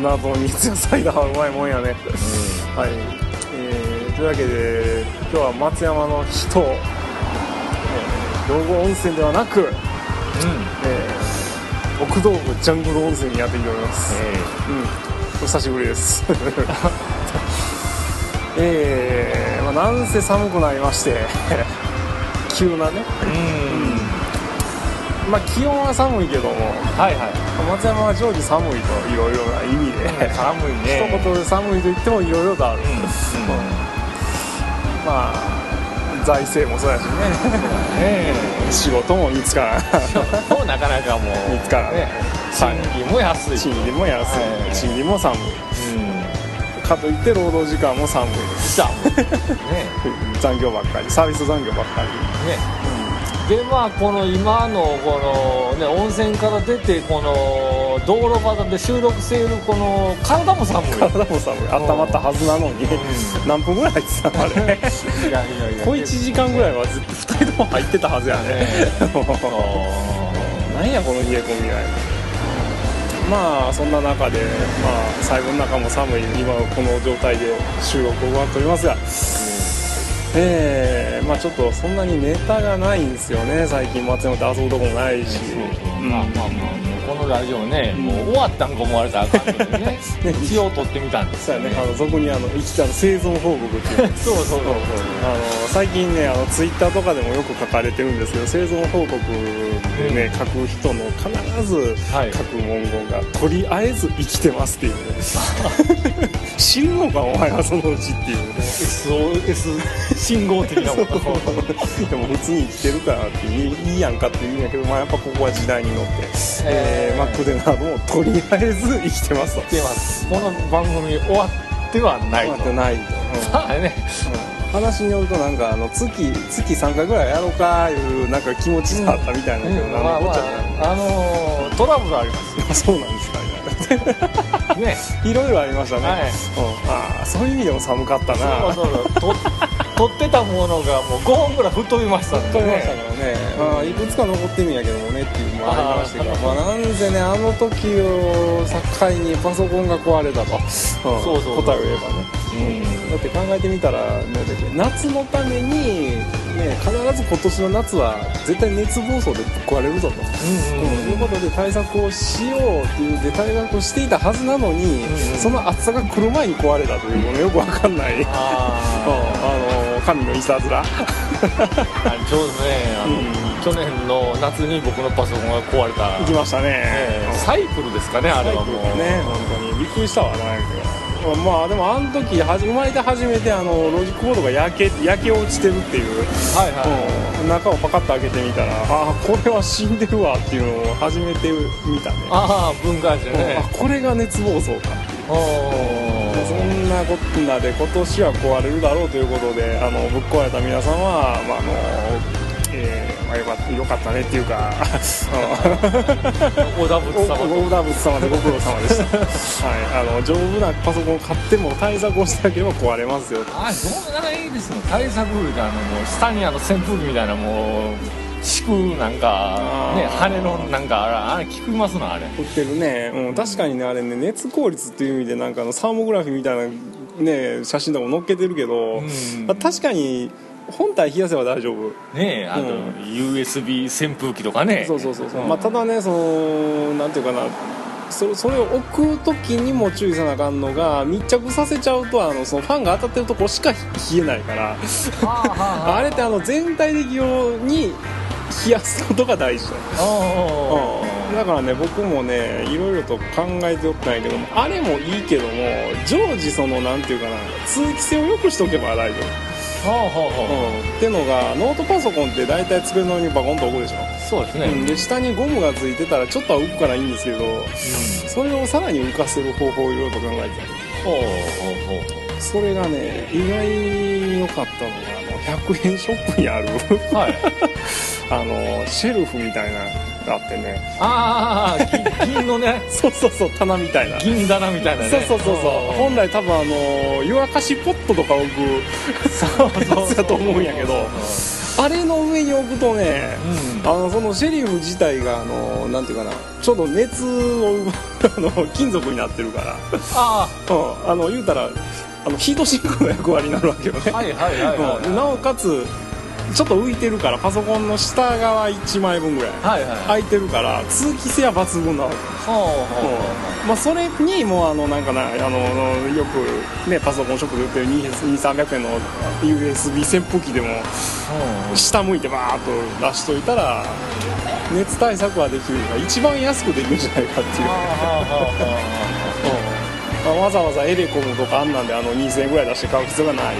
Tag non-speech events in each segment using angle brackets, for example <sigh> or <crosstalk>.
ぱり温泉の後の三ツ矢サイダーはうまいもんやね、はい、えーというわけで今日は松山の人、えー、道後温泉ではなく、うん。えー、奥道具ジャングル温泉にやってきております、うん、お久しぶりです。<laughs> えー、まあ、なんせ寒くなりまして <laughs> 急なね。うんまあ気温は寒いけどもはいはい。松山は常時寒いといろいろな意味で寒いね。一言で寒いと言ってもいろいろとある、うんうん。まあ財政もそうやしね。ね。仕事も見つか。らんえもうなかなかもう見つか。らんね賃金も安い。賃金も安い、はい。賃金も寒い。うん。かといって労働時間も寒い。じゃあね。<laughs> 残業ばっかり。サービス残業ばっかり。ねでまあこの今のこのね温泉から出てこの道路端で収録しているこの体も寒い。体も寒い。温まったはずなのに、何分ぐらい入ってたのあれ。<laughs> いやいやいや小1時間ぐらいはずっと2人とも入ってたはずやね。なん <laughs> やこの冷え込みやまあそんな中で、まあ、最後の中も寒い今この状態で収録を行っておりますが、えーまあちょっとそんなにネタがないんですよね。最近松山って遊ぶとこもないし、うんまあまあまあ。このラジオね、もう終わったんか思われたらあかんので <laughs> ね。一応撮ってみたんですそうやね。あの俗にあの生きたの生存報告っていう。そうそうそうあの最近ねあのツイッターとかでもよく書かれてるんですけど生存報告でね、書く人の必ずはい。書く文言が「とりあえず生きてます」っていうね。<laughs> 死ぬのかお前はそのうちっていうね。SOS 信号的なもの。でも普通に生きてるからっていいいいやんかって言うんやけど、まあ、やっぱここは時代に乗って、えーマックでなどもとりあえず生きてますと。来てます。この番組終わってはないと。終わってないと、うん。まあね。話によるとなんかあの月月3回ぐらいやろうかいうなんか気持ちがあったみたいなけど、なん。まあまああのートラブルありますそうなんですか。<laughs> ね。<laughs> いろいろありましたね、はい。うん、ああそういう意味でも寒かったな。そうそうそう。と取ってたものがもう5本ぐらい吹っ飛びましたんで飛びましたねからね、まあ、いくつか残ってるんやけどもねっていうのもありましたけどまあ、なんせねあの時を境にパソコンが壊れたと、うん、そうそう。答えを言えばね、うん。だって考えてみたらなんだっけ夏のために、ね、必ず今年の夏は絶対熱暴走で壊れるぞと、うんということで対策をしようっていうで対策をしていたはずなのに、うんうんその暑さが来る前に壊れたというこのよくわかんない、あ <laughs> の神のいたずら。あちょうどねあの、うん去年の夏に僕のパソコンが壊れた、行きましたね、ええサイクルですかねあれはもう。ね本当にびっくりしたわなんか。まあでもあの時はじ生まれて初めてあのロジックボードが焼け焼け落ちてるっていう、はいはい、うん中をパカッと開けてみたらああこれは死んでるわっていうのを初めて見たね。ああ分解してね。あこれが熱暴走かおそんなこんなで今年は壊れるだろうということであのぶっ壊れた皆さんは、まああのえーまあ、よかったよかったねっていうかおだぶつ様おおダブツ様でご苦労様でしたはいあの丈夫なパソコンを買っても対策をしなければ壊れますよあどうならいいですの対策であのもう下にあの扇風機みたいなもう敷くなんかね羽のなんかあれあれ効きますのあれ。売ってるね、うん、確かにねあれね熱効率っていう意味でなんかあのサーモグラフィーみたいなね写真とかも載っけてるけど、うん。まあ確かに本体冷やせば大丈夫。ねえあと、うん USB 扇風機とかね。そうそうそうそう、んまあ、ただねそのなんていうかなそそれを置く時にも注意せなあかんのが密着させちゃうとあのそのファンが当たってるところしか冷えないから。<laughs> あれってあの全体的に冷やすことが大事だからね僕もねいろいろと考えておったんやけどもあれもいいけども常時そのなんていうかな通気性を良くしとけば大丈夫、はあはあはうん、ってのがノートパソコンって大体机の上にバコンと置くでしょ、あそうですね、うん、で下にゴムがついてたらちょっとは浮くからいいんですけどそれをさらに浮かせる方法をいろいろと考えてた。ほうほうほそれがね意外に良かったのがあの100円ショップにある。うはい <laughs> あのシェルフみたいなのがあってね。ああ銀銀のね。<laughs> そうそうそう棚みたいな。銀棚みたいなね。そうそうそうそう。本来多分あの湯沸かしポットとか置くそうやつだと思うんやけどあれの上に置くとね、うん。あのそのシェリフ自体があのなんていうかなちょっと熱を <laughs> あの金属になってるから、あうん、あの言うたらあのヒートシンクの役割になるわけよね、あはいはいはいはい、うん。なおかつちょっと浮いてるからパソコンの下側1枚分ぐらい。はいはい。空いてるから通気性は抜群なわけ。まあ、それにもうあのなんかなあのよくねパソコンショップで売ってる2300円の USB 扇風機でもほ下向いてバーッと出しといたら熱対策はできるから一番安くできるんじゃないかっていう。わざわざエレコムとかあんなんであの2000円ぐらい出して買う必要がない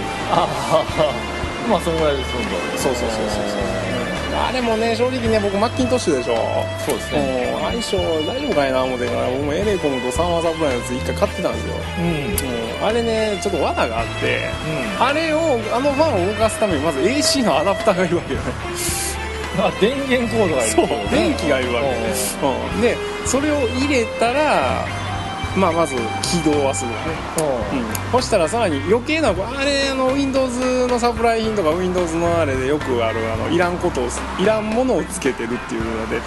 まあそのぐらいですんだそうそうそうそうそう。あれもね正直ね僕マッキントッシュでしょ。そうですね。もう相性大丈夫かいな思ってから僕もエレコムとサンワサプライのやつ一回買ってたんですよ、うん。うんうんあれねちょっと罠があってあれをあのファンを動かすためにまず AC のアダプターがいるわけよ。ねあ電源コードがいるそう電気がいるわけ、うん、でそれを入れたらまあまず起動はするよね、うん、そしたらさらに余計なあれあの Windows のサプライ品とか Windows のあれでよくあるあのいらんことをいらんものをつけてるっていうので、い。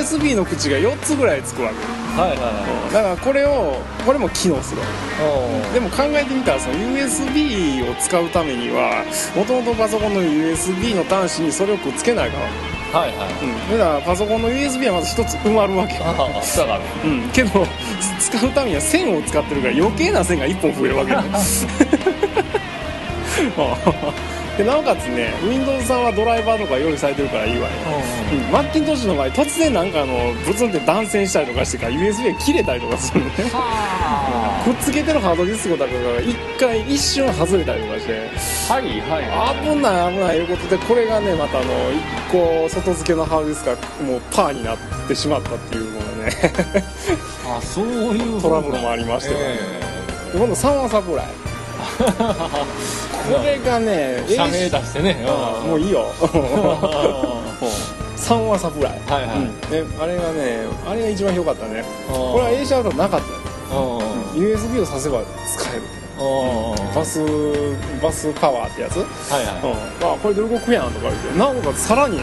USB の口が4つぐらいつくわけ、はいはいはい。だからこれをこれも機能するわけ。おでも考えてみたらその USB を使うためにはもともとパソコンの USB の端子にそれをくっつけないから、はいはい。うん、だからパソコンの USB はまず一つ埋まるわけああだから。うん、けど使うためには線を使ってるから余計な線が1本増えるわけよ <laughs> <laughs> でなおかつね Windows さんはドライバーとか用意されてるからいいわよ、うん、マッキントッシュの場合突然なんかあのブツンって断線したりとかしてから USB が切れたりとかするのね。はくっつけてるハードディスクとかが一回一瞬外れたりとかして。あはいはい。危ない危ないいうことでこれがねまたあの一個外付けのハードディスクがもうパーになってしまったっていうのがね。あそういうトラブルもありましてね。えで今度3話サプライこれがねえ社名出してね。うん。もういいよ。<laughs> 3話サプライ。はいはい。うん。ねあれがねあれが一番良かったね。ここれは A シャートなかったようん。USB をさせば使える。うん。バスバスパワーってやつ、うんはい。はいまあ、これで動くやんとか言って。なおかつさらに、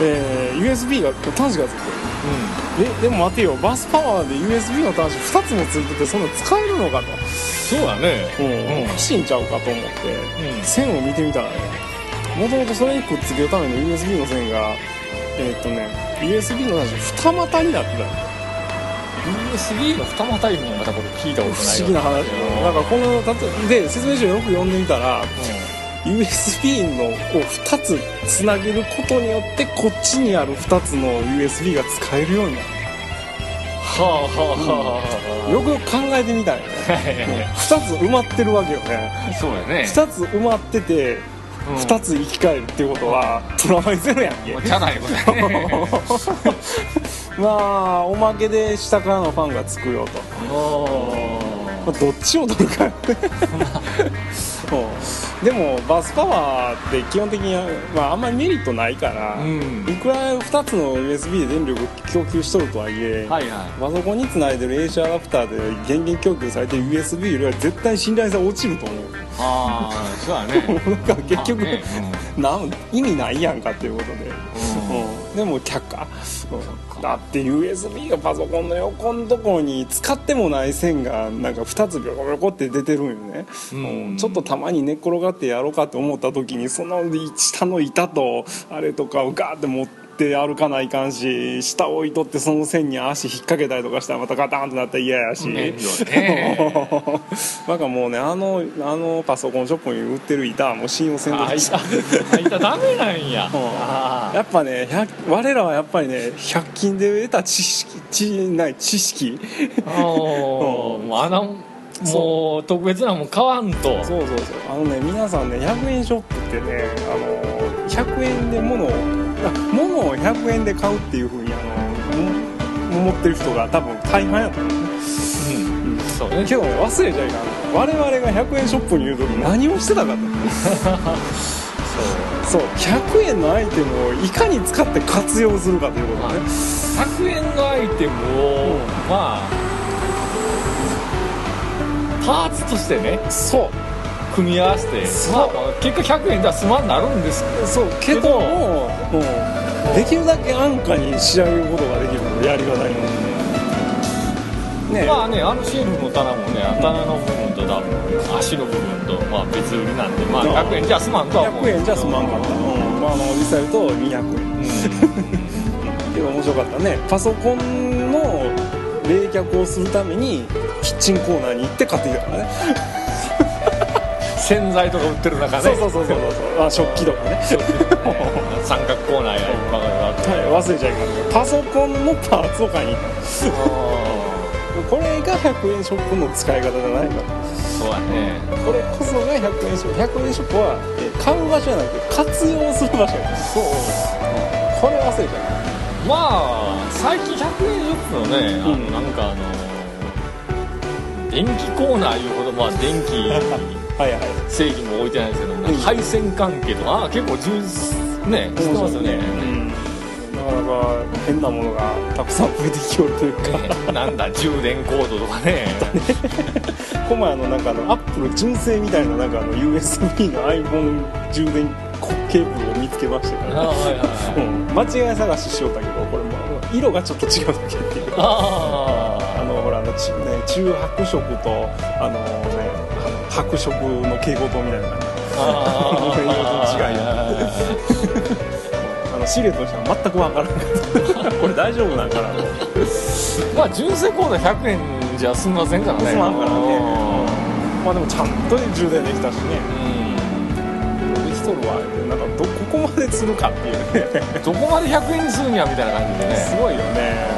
えー USB が端子がついてるえでも待てよ。バスパワーで USB の端子2つもついててそんな使えるのかと、そうやね。うん。うん。おかしいんちゃうかと思って、うん。線を見てみたらねもともとそれにくっつけるための USB の線がえーっとね USB の端子二股になってた。の USB の二股いうのもまたこれ聞いたことない不思議な話。なんかこのたとで説明書よく読んでみたら USB のを2つつなげることによってこっちにある2つの USB が使えるようになる。はあはあはあはあよくよく考えてみたらね。2つ埋まってるわけよね。そうやね。2つ埋まっててうん。2つ生き返るっていうことはプラマイゼロやんけ。じゃないことやね。<laughs> まあおまけで下からのファンがつくよと、まあ、どっちを取るか <laughs> でもバスパワーって基本的には、まあ、あんまりメリットないから、うん。いくら2つの USB で電力を供給しとるとはいえ、はいはい。パソコンにつないでる AC アダプターで電源供給されてる USB よりは絶対信頼性落ちると思う。ああそうやね。<laughs> なんか結局、まあねなん意味ないやんかっていうことで、でも却下、うんだって USB がパソコンの横のところに使ってもない線がなんか2つビョコビョコって出てるんよね、うんうん。ちょっとたまに寝っ転がってやろうかって思った時にその下の板とあれとかをガーって持って歩かないかんし下置いとってその線に足引っ掛けたりとかしたらまたガタンってなったら嫌やし、ね。<laughs> なんかもうねあのあのパソコンショップに売ってる板はもう信用せんとあいたあいたダメなんや。<laughs> うん。あやっぱね100我らはやっぱりね100均で得た知識知ない知識。あ <laughs> もうあのもう特別なもん買わんと。そうそうそう。あのね皆さんね100円ショップってねあの100円で物をあ物を100円で買うっていうふうにあのも思ってる人が多分大半やと思う。ねうん。そうね。けどね忘れちゃいかん。我々が100円ショップにいる時何をしてた。か <laughs> とそう。100円のアイテムをいかに使って活用するかということね、100円のアイテムを、まあパーツとしてね。そう組み合わせて、そうまあ、まあ結果100円では済まんなるんですそうけどもうんできるだけ安価に仕上げることができるのやり方にね。まあねあのシェルフの棚もね棚の部分とだ足の部分と、まあ、別売りなんで、まあ、100円じゃ済まんとは思う。100円じゃ済まんかった、うん。まあ、あの実際言うと200円。うん。<laughs> けど面白かったね。パソコンの冷却をするためにキッチンコーナーに行って買ってきたからね洗剤とか売ってる中ねそうそうそうそうそう。あ食器とかね。三角コーナーやいっぱいあってはい忘れちゃいけないパソコンのパーツを買いに行った。これが100円ショップの使い方じゃないか。そうやね。これこそが100円ショップ。100円ショップはえー買う場所じゃなくて活用する場所や。そう。これ忘れちゃう。まあ最近100円ショップのねあの、うん。なんかあの電気コーナーいうほどまあ電気はいはい。製品も置いてないですけど、ん。配線関係とかあ結構充実ね知ってますよね。うん。なかなか変なものがたくさん増えてきよるというか。ねなんだ充電コードとかね。<laughs> こののなんかあのアップル純正みたいななんかあの USB の iPhone 充電ケーブルを見つけましたから、間違い探ししようたけどこれもう色がちょっと違うだけっていう。ああのほらあのち、ね、中白色とあの白色の蛍光灯みたいな感じ。あ色の違いあのシルエットにしては全く分からないこれ大丈夫なんかな？<laughs> まあ純正コード100円じゃ済みませんからね。すまんからね。まあでもちゃんと充電できたしね。うん。ピストルはなんかどここまでするかっていうね。どこまで100円にするんやみたいな感じでね。すごいよね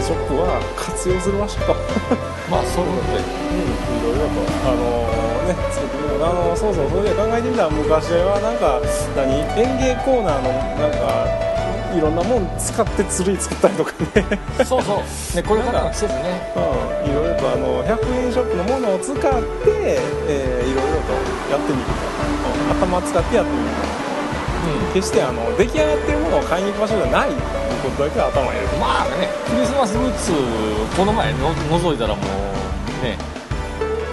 うんまあ、100円ショップは活用する場所と。<laughs> まあそういうことでいろいろとあのね作ってみようあのそうそうそれで考えてみたら昔はなんか何？園芸コーナーのなんかいろんなもん使ってツリー作ったりとかね。そうそう。ねこれからの季節ね。うん。いろいろとあの100円ショップのものを使って、えーいろいろとやってみると、うん。頭使ってやってみると。決してあの出来上がってるものを買いに行く場所じゃないことだけは頭に入れてまあねクリスマスグッズこの前の覗いたらもうね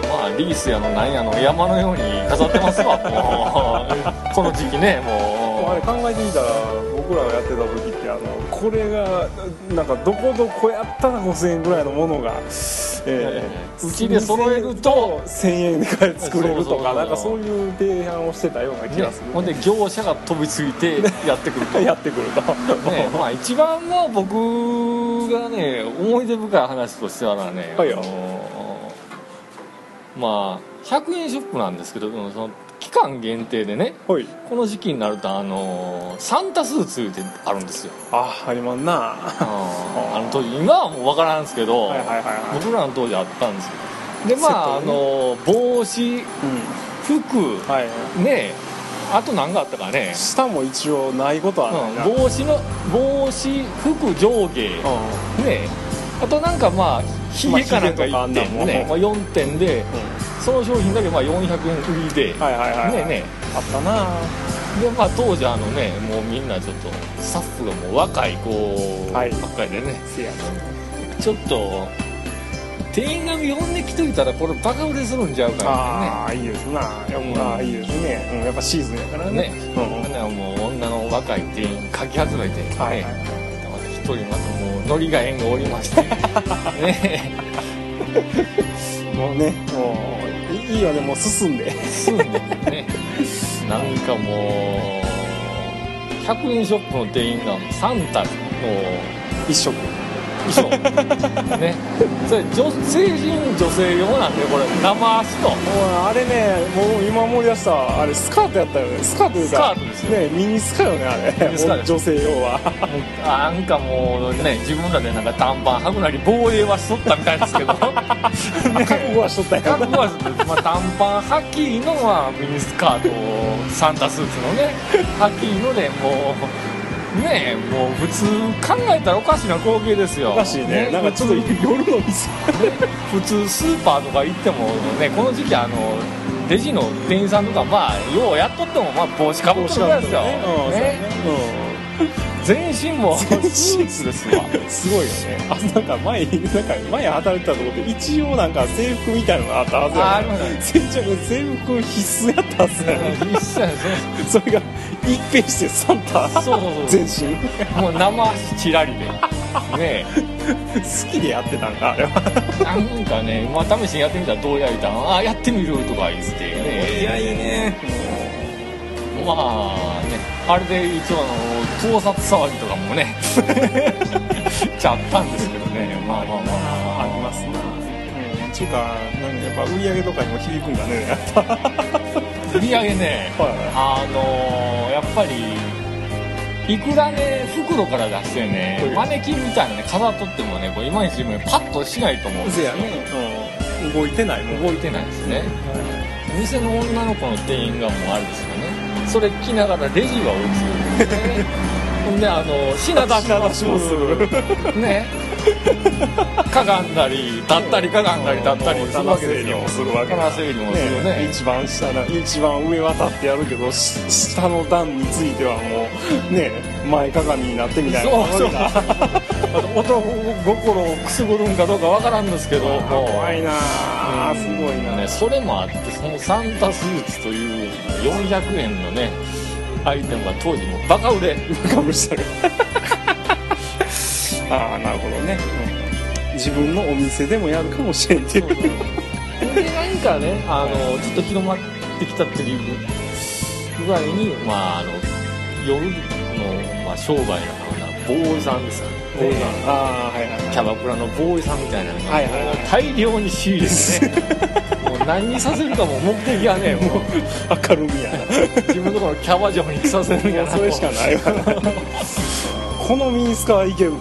まあリースやのなんやの山のように飾ってますわ <laughs> もうこの時期ねもあれ考えてみたら僕らがやってた時ってあのこれがなんかどこどこやったら5000円ぐらいのものが、え <laughs> うちで揃えると1000円で作れるとかなんかそういう提案をしてたようなう、気ねがする、ほんで業者が飛びついてやってくると。やってくると、<laughs> ねまあ一番の僕がね思い出深い話としてはね、はいよ。あのまあ100円ショップなんですけどその期間限定でねはい。この時期になるとあのサンタスーツってあるんですよ。あありまんな。ああの当時今はもう分からんですけど、はいはいはいはい。僕らの当時あったんですよ。でまあ、あセットの帽子うん。服はい。ねあと何があったかね、下も一応ないことはないな、うん、帽子の帽子服上下。うね。あとなんかまあひげかなんか1まあひげとかあんなもん。点ね、まあ、4点でんその商品だけまあ400円売りで、はいはいはい、ねえねあったな。でまあ当時あのねもうみんなちょっとスタッフがもう若い子はい。ばっかりでね、せやちょっと店員が呼んできといたらこれバカ売れするんちゃうかああいいですな。やっうん。ぱ、ああいいですね、うん、やっぱシーズンやからね。らね。ね、うん。もう女の若い店員かき集めて、ねはいはい。また一人またもうノリが縁がおりまして。<laughs> ね。もうねもういいよねもう進んで。進んでね。なんかもう100円ショップの店員がサンタの一色。衣装ね。それ女成人女性用なんでこれ。生足と。もうあれねもう今思い出したあれスカートやったよね。スカートスカートですよ。ねミニスカよねあれ。ミニスカ女性用は。なんかもうね自分らでなんか短パン履くなり防衛はしとったみたいですけど。<laughs> 覚悟はしとったんや覚悟はするまあ、短パンはっきりのはミニスカートサンタスーツのねはっきりのでもうねえもう普通考えたらおかしな光景ですよ。おかしいね。なんかちょっと夜の店。普通スーパーとか行ってもねこの時期あのレジの店員さんとかまあようやっとってもまあ帽子かぶってるぐらいですよ、うんそうやね。ね全身も。スーツですわすごいよね。あなんか前なんか前働いてたところで一応なんか制服みたいなのがあったはずやあありましたね。制服制服必須やったはずやね一緒やそれが一変してサンタ。そうそうそう全身。もう生足チラリで。ね好きでやってたんかあれは。えなんかね、まあ、試しにやってみたらどうやりたんあやってみるとか言って。ねいやいいね。まあねあれで一応あの盗撮騒ぎとかもね <laughs> ちゃったんですけどね。まあまあまあまあありますな。うんちゅうかなんかやっぱ売り上げとかにも響くんだねやっぱ売り上げねはあのやっぱりいくらね袋から出してねマネキンみたいなね飾っとってもねこういまいちパッとしないと思うんですよね、うん、動いてないもん動いてないですね店の女の子の店員がもうあれですねそれ着ながらレジは落ちる、ね、ほんであの品出しもすもるね。かがんだり立ったりかがんだり立ったりするわけですよ。もするわけ棚整理もするね。一番下な一番上渡ってやるけどし下の段についてはもうね前かがみになってみたいなそう男心をくすぐるんかどうかわからんですけども怖いなあうん。すごいな、ね、それもあってそのサンタスーツという400円のねアイテムが当時もうバカ売れ。かぶしたるああなるほどね、うん自分のお店でもやるかもしれんっていう。で何かねあのちょっと広まってきたっていうぐらいにまああの夜の、まあ、商売のようなボーイさんですかねああはいはいキャバクラのボーイさんみたいなのが、はいはい大量に仕入れてねもう何にさせるかも目的がね <laughs> もう明るみやな。自分のところのキャバ嬢に着させるんやなそれしかないわな。このミニスカはいける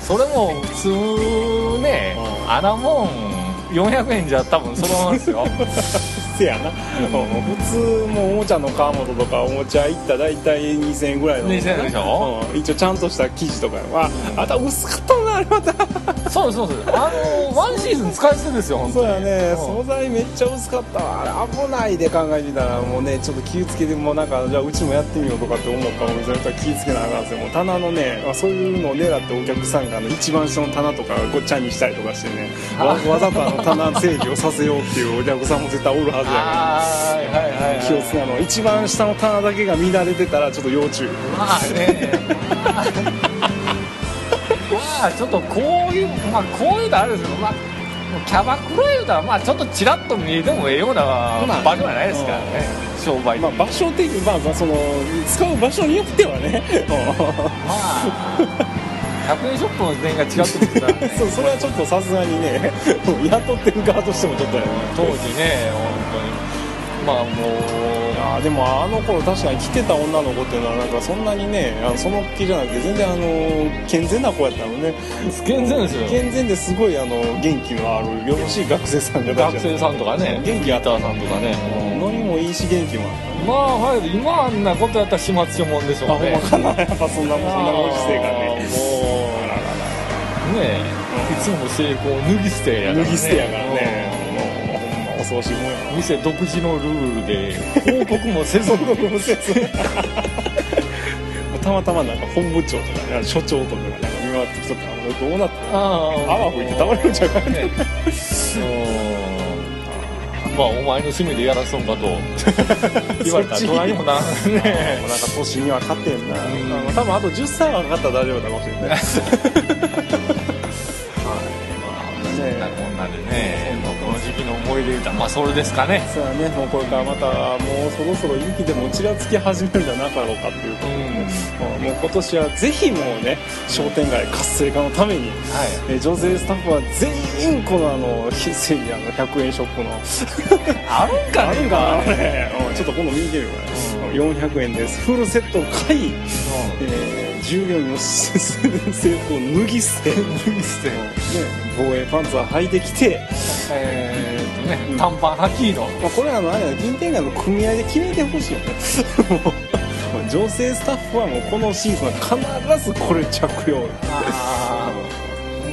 それも普通ねうん。あらもん。400円じゃ多分そのままですよせやな、普通もうおもちゃの川本とかおもちゃ行ったら大体2000円ぐらいの2000円でしょ？うん一応ちゃんとした生地とかはあた薄かったなあれまたそうですそうですあのワンシーズン使い捨てですよ本当にそうやね。うん。素材めっちゃ薄かったわ。あれ危ないで考えてみたらもうねちょっと気をつけてもうなんかじゃあうちもやってみようとかって思ったお店の人は気をつけなあかんですよ。もう棚のねあそういうのを狙ってお客さんがあの一番下の棚とかごっちゃにしたりとかしてね。わわざとあの棚整理をさせようっていうお客さんも絶対おるはずやから。あーはいはいはいはい。気をつけあの一番下の棚だけが乱れてたらちょっと要注意。まあね。まあちょっとこういうまあこういうのあるんですけどまあキャバクラいうのはまあちょっとちらっと見えてもええようなまあ場所じゃないですからね。商売まあ場所的まあまあその使う場所によってはね。まあ100円ショップの店員が違ってくるからね。<laughs> そうそれはちょっとさすがにね雇ってる側としてもちょっとやね。当時ね本当にまあもうあーでもあの頃確かに来てた女の子っていうのはなんかそんなにねあのその気じゃなくて全然あの健全な子やったのね。健全ですよ。健全ですごいあの元気のあるよろしい学生さんが学生さんとかね。元気あったさんとかね。ノリもいいし元気も。あったまあはい今あんなことやったら始末書もんでしょあほんうねまかな。やっぱそんなそんなご時世がね。もうあららねえ、いつも成功脱ぎ捨てやからね。脱ぎ捨てやからね。もうほんま恐ろしいも店独自のルールで報告もせずもう <laughs> たまたまなんか本部長とかね所長とかがなんか見回ってきとったらどうなってあ泡吹いて倒れるんちゃうかねまあお前の趣味でやらそうかと。言われたらそっち隣にもなねもうなんか年には勝てんな、ん <laughs> あの多分あと10歳はかかったら大丈夫だかもしれないの時期の思い出言うたらまあそれですかね。そうやねもうこれからまたもうそろそろ雪でもちらつき始めるんじゃなかろうかっていうことで、うん。もう今年はぜひもうね商店街活性化のために、はい。えー女性スタッフは全員このあの非セリアの100円ショップのあるんかねあるんかなこれ、うんちょっと今度見に行けるよこれ、400円です。フルセットを買い、えー従業員の制服を脱ぎ捨て脱ぎ捨て、ね、防衛パンツは履いてきて、えーっとね短パンはきのまあ、これはあのあれだ銀天街の組合で決めてほしいよね。<laughs> 女性スタッフはもうこのシーズンは必ずこれ着用。あ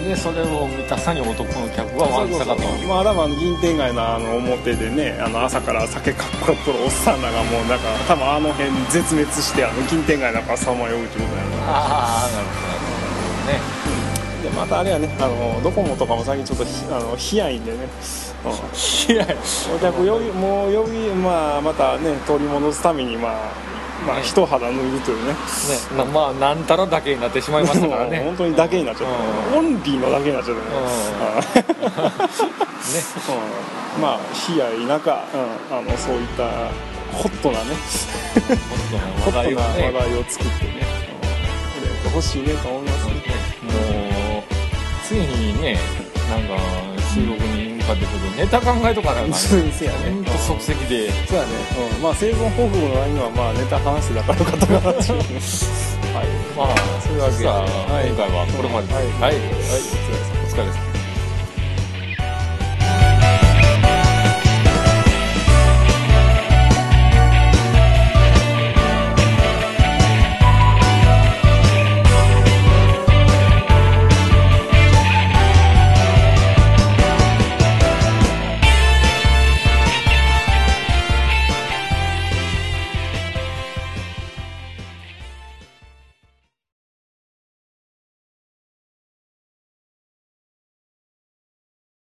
でそれを見たさに男の客はわんさかと。まあだから銀天街のあの表でねあの朝から酒かっこよくとるおっさんらがもうなんか多分あの辺絶滅してあの銀天街なんかさまようちゅうことやなああなるほど。ねでまたあれやねあのドコモとかも最近ちょっとひあの冷やいんでね、いやお客呼びもう呼びまあまたね取り戻すためにまあまあ一肌脱ぐというね。ね。なまあなんたらだけになってしまいましたからね。本当にだけになっちゃった、オンリーのだけになっちゃったね、ね。うん。まあ冷やい中、うん、あのそういったホットなね。ホットな話題を作ってね、うん、売れてほしいねと思いますね。もうついにねなんか収録に向かってくるとネタ考えとかなそうせやね。ほんと即席で。そうやね、うん、まあ生存報告の割にはまあネタ話してたからよかったかなっていうねはい。まあそういうわけで、今回はこれまではい、はい、はい、お疲れ様お疲れ様